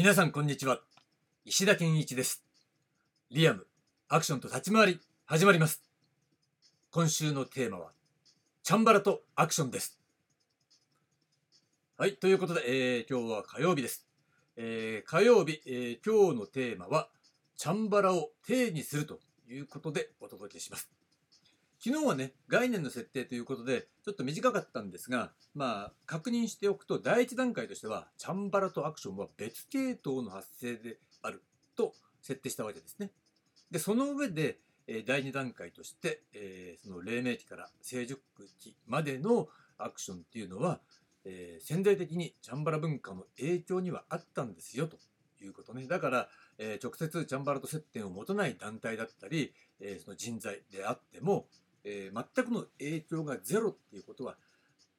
皆さんこんにちは。石田健一です。リアムアクションと立ち回り始まります。今週のテーマはチャンバラとアクションです。はいということで、えー、今日は火曜日です、えー、火曜日、えー、今日のテーマはチャンバラを定にするということでお届けします。昨日はね概念の設定ということでちょっと短かったんですがまあ確認しておくと第一段階としてはチャンバラとアクションは別系統の発生であると設定したわけですね。でその上で、え第2段階として、えー、その黎明期から成熟期までのアクションっていうのは、えー、潜在的にチャンバラ文化の影響にはあったんですよということね。だから、えー、直接チャンバラと接点を持たない団体だったり、えその人材であっても、えー、全くの影響がゼロっていうことは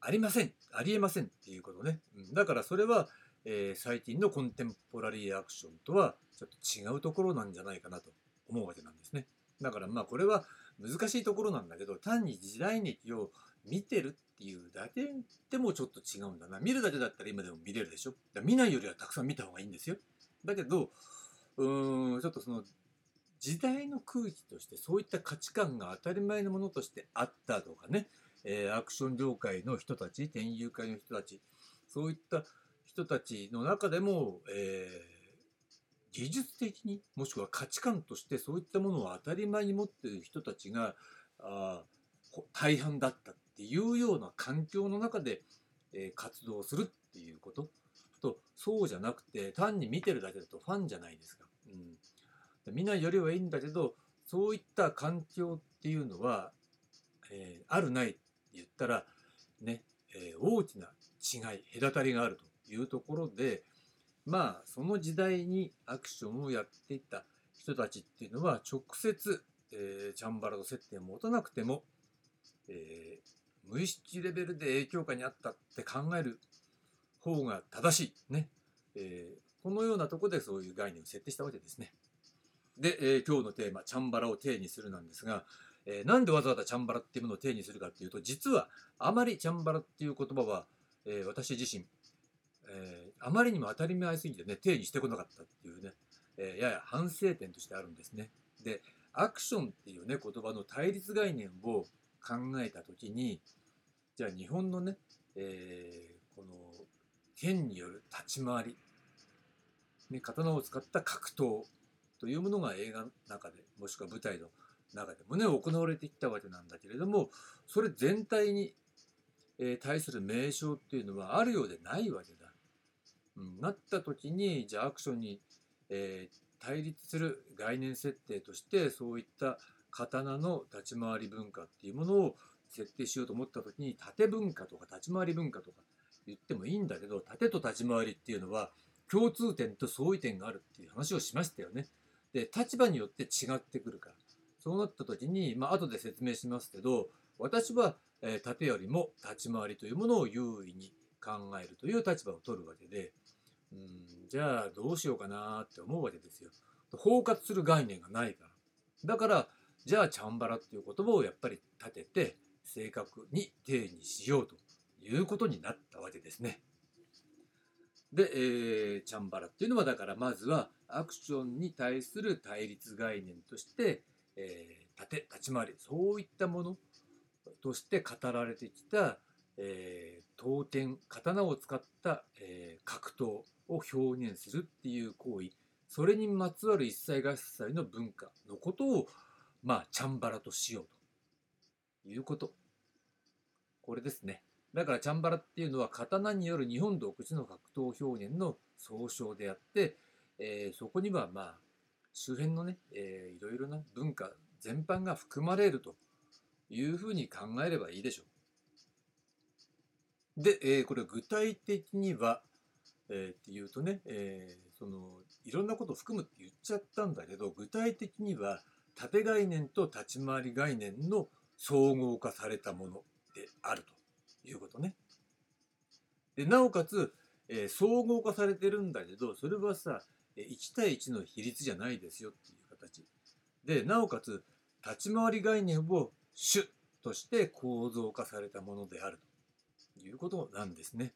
ありません。ありえませんっていうことね、うん、だからそれは、えー、最近のコンテンポラリーアクションとはちょっと違うところなんじゃないかなと思うわけなんですね。だからまあこれは難しいところなんだけど単に時代劇を見てるっていうだけでもちょっと違うんだな。見るだけだったら今でも見れるでしょ。見ないよりはたくさん見た方がいいんですよ。だけどうーんちょっとその時代の空気としてそういった価値観が当たり前のものとしてあったとかね、えー、アクション業界の人たち転遊会の人たちそういった人たちの中でも、えー、技術的にもしくは価値観としてそういったものを当たり前に持っている人たちがあ大半だったっていうような環境の中で、えー、活動するっていうこと。とそうじゃなくて単に見てるだけだとファンじゃないですか。うん。見なよりはいいんだけどそういった環境っていうのは、えー、あるないって言ったらね、えー、大きな違い隔たりがあるというところでまあその時代にアクションをやっていた人たちっていうのは直接、えー、チャンバラの接点を持たなくても、えー、無意識レベルで影響下にあったって考える方が正しいね、えー、このようなところでそういう概念を設定したわけですね。で、えー、今日のテーマ、チャンバラを定にするなんですが、えー、なんでわざわざチャンバラっていうものを定にするかっていうと、実はあまりチャンバラっていう言葉は、えー、私自身、えー、あまりにも当たり前すぎてね、定にしてこなかったっていうね、えー、やや反省点としてあるんですね。で、アクションっていうね、言葉の対立概念を考えたときに、じゃあ日本のね、えー、この剣による立ち回り、ね、刀を使った格闘というものが映画の中でもしくは舞台の中でもね行われてきたわけなんだけれどもそれ全体に、え対する名称っていうのはあるようでないわけだ。うん、なった時にじゃあアクションに、え、対立する概念設定としてそういった刀の立ち回り文化っていうものを設定しようと思った時に縦文化とか立ち回り文化とか言ってもいいんだけど縦と立ち回りっていうのは共通点と相違点があるっていう話をしましたよね。で立場によって違ってくるからそうなった時にまあ後で説明しますけど私は、えー、縦よりも立ち回りというものを優位に考えるという立場を取るわけでうんじゃあどうしようかなって思うわけですよ。包括する概念がないから。だからじゃあチャンバラっていう言葉をやっぱり立てて正確に定にしようということになったわけですね。で、えー、チャンバラっていうのはだからまずはアクションに対する対立概念として、えー、盾立ち回りそういったものとして語られてきた、えー、刀剣刀を使った、えー、格闘を表現するっていう行為それにまつわる一切合切の文化のことをまあチャンバラとしようということこれですね。だからチャンバラっていうのは刀による日本独自の格闘表現の総称であって、えー、そこにはまあ周辺のね、えー、いろいろな文化全般が含まれるというふうに考えればいいでしょう。で、えー、これ具体的には、えー、っていうとね、えー、そのいろんなことを含むって言っちゃったんだけど具体的には縦概念と立ち回り概念の総合化されたものであると。いうことね。でなおかつ、えー、総合化されてるんだけどそれはさ1対1の比率じゃないですよっていう形でなおかつ立ち回り概念を主として構造化されたものであるということなんですね。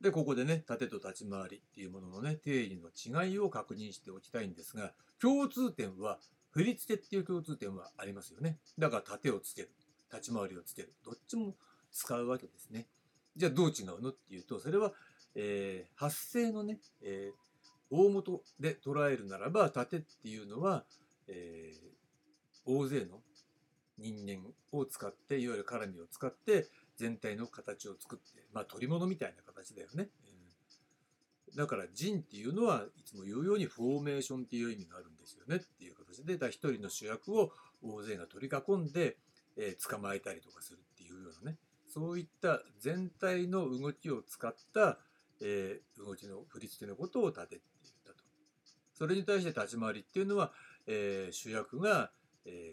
でここでね縦と立ち回りっていうもののね定義の違いを確認しておきたいんですが共通点は振り付けっていう共通点はありますよねだから縦をつける立ち回りをつけるどっちも使うわけですね。じゃあどう違うのっていうとそれは、えー、発声のね、えー、大元で捉えるならば縦っていうのは、えー、大勢の人間を使っていわゆる絡みを使って全体の形を作ってまあ取り物みたいな形だよね。だから人っていうのはいつも言うようにフォーメーションっていう意味があるんですよねっていう形で一人の主役を大勢が取り囲んで、えー、捕まえたりとかするっていうようなね。そういった全体の動きを使った、えー、動きの振り付けのことを立てって言ったと。それに対して立ち回りっていうのは、えー、主役が、え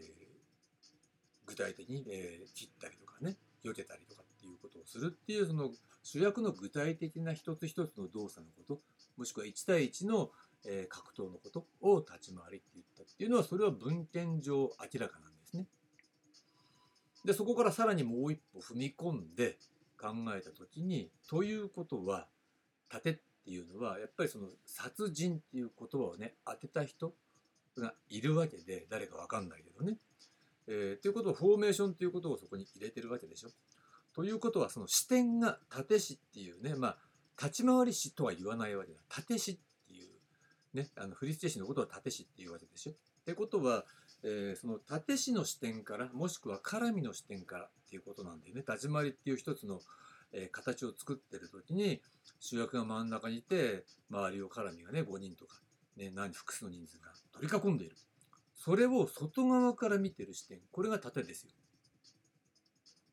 具体的に、え切ったりとかね避けたりとかっていうことをするっていうその主役の具体的な一つ一つの動作のこともしくは1対1の、え格闘のことを立ち回りって言ったっていうのはそれは文献上明らかなんです。でそこからさらにもう一歩踏み込んで考えた時にということは盾っていうのはやっぱりその殺人っていう言葉をね当てた人がいるわけで誰かわかんないけどね。えー、ということをフォーメーションということをそこに入れてるわけでしょ。ということはその視点が縦視っていうねまあ立ち回り視とは言わないわけだ縦視っていうねあの振付師のことは縦視っていうわけでしょ。ってことは、えー、その縦視の視点からもしくは絡みの視点からっていうことなんだよね立ち回りっていう一つの、えー、形を作ってる時に主役が真ん中にいて周りを絡みがね5人とか、ね、何複数の人数が取り囲んでいる。それを外側から見てる視点これが縦ですよ。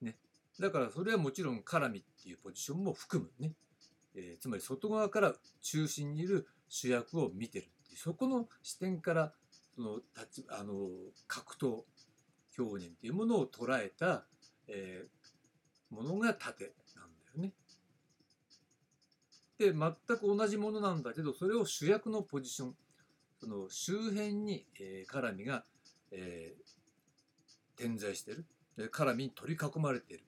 ね。だからそれはもちろん絡みっていうポジションも含むね。えー、つまり外側から中心にいる主役を見てるてそこの視点からその立ちあの格闘表現っていうものを捉えた、えー、ものが縦なんだよね。で全く同じものなんだけどそれを主役のポジションその周辺に、えー、絡みが、えー、点在してる。絡みに取り囲まれている。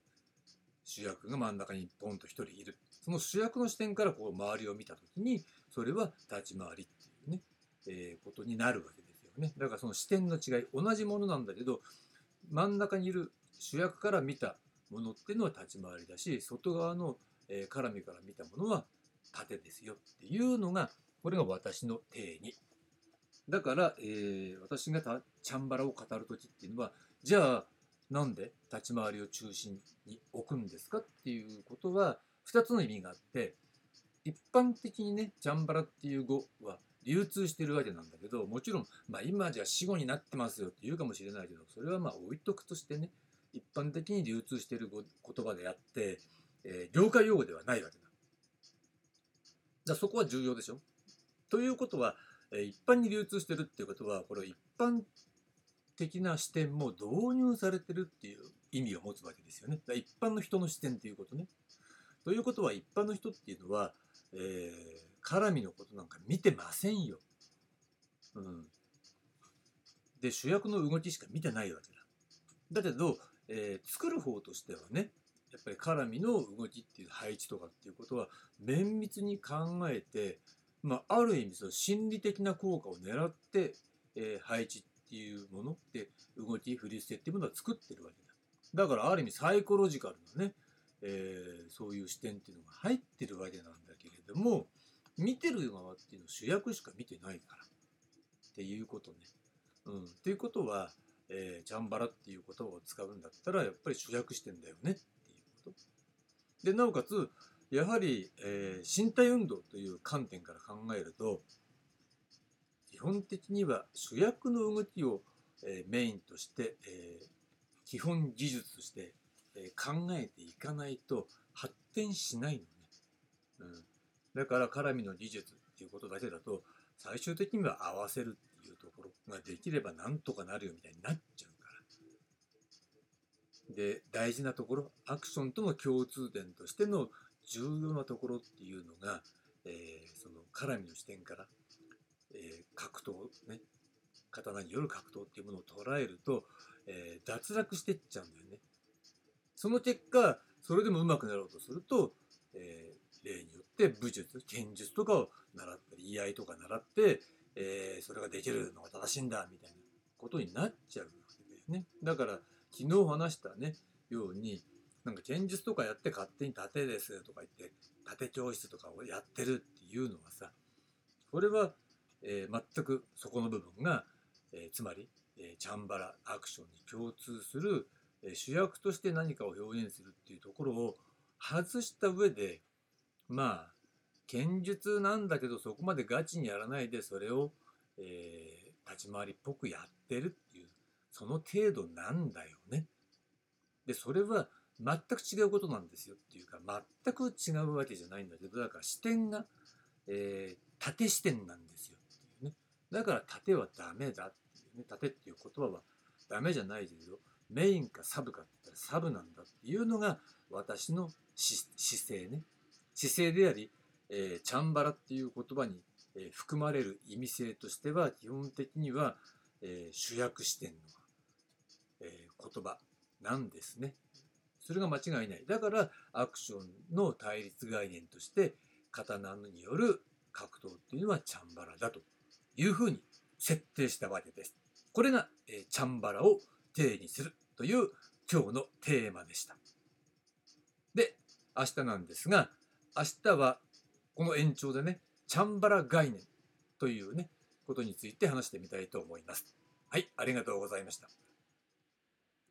主役が真ん中にポンと一人いる。その主役の視点からこう周りを見た時にそれは立ち回りっていうね、えー、ことになるわけです。よね。だからその視点の違い同じものなんだけど真ん中にいる主役から見たものっていうのは立ち回りだし外側の、絡みから見たものは縦ですよっていうのがこれが私の定義。だから、えー、私がチャンバラを語る時っていうのはじゃあなんで立ち回りを中心に置くんですかっていうことは2つの意味があって一般的にねチャンバラっていう語は流通してるわけなんだけどもちろん、まあ、今じゃ死語になってますよって言うかもしれないけどそれはまあ置いとくとしてね一般的に流通してる言葉であって、えー、業界用語ではないわけだ。だそこは重要でしょ？ということは一般に流通してるっていうことはこれ一般的な視点も導入されてるっていう意味を持つわけですよね。一般の人の視点っていうことね。ということは一般の人っていうのは、えー、絡みのことなんか見てませんよ。うん。で主役の動きしか見てないわけだ。だけど、えー、作る方としてはねやっぱり絡みの動きっていう配置とかっていうことは綿密に考えてまあ、ある意味その心理的な効果を狙って、えー、配置っていうもので動き振り捨てっていうものは作ってるわけだだからある意味サイコロジカルなね、えー、そういう視点っていうのが入ってるわけなんだけれども見てる側っていうのは主役しか見てないから。っていうことね。うん、っていうことは、えー、チャンバラっていう言葉を使うんだったらやっぱり主役視点だよね。っていうこと。でなおかつやはり、えー、身体運動という観点から考えると基本的には主役の動きを、えー、メインとして、えー、基本技術として、え考えていかないと発展しないのね、うん、だから絡みの技術っていうことだけだと最終的には合わせるっていうところができればなんとかなるよみたいになっちゃうからで大事なところアクションとの共通点としての重要なところっていうのが、えー、その絡みの視点から、えー、格闘ね刀による格闘っていうものを捉えると、えー、脱落してっちゃうんだよね。その結果それでもうまくなろうとすると、え例によって武術剣術とかを習ったり居合とか習って、えー、それができるのが正しいんだみたいなことになっちゃうわけだよね。だから昨日話したねようになんか剣術とかやって勝手に盾ですとか言って盾教室とかをやってるっていうのはさこれは、えー、全くそこの部分が、えー、つまり、えー、チャンバラアクションに共通する、え主役として何かを表現するっていうところを外した上でまあ剣術なんだけどそこまでガチにやらないでそれを、え立ち回りっぽくやってるっていうその程度なんだよね。でそれは全く違うことなんですよっていうか全く違うわけじゃないんだけどだから視点が、えー、縦視点なんですよっていうね。だから縦はダメだっていうね。縦っていう言葉はダメじゃないけどメインかサブかって言ったらサブなんだっていうのが私の姿勢ね。姿勢であり、えー、チャンバラっていう言葉に、えー、含まれる意味性としては基本的には、えー、主役視点の、え言葉なんですね。それが間違いない。だからアクションの対立概念として刀による格闘っていうのはチャンバラだというふうに設定したわけです。これが、えー、チャンバラを定義するという今日のテーマでした。で、明日なんですが、明日はこの延長でね、チャンバラ概念というね、ことについて話してみたいと思います。はい、ありがとうございました。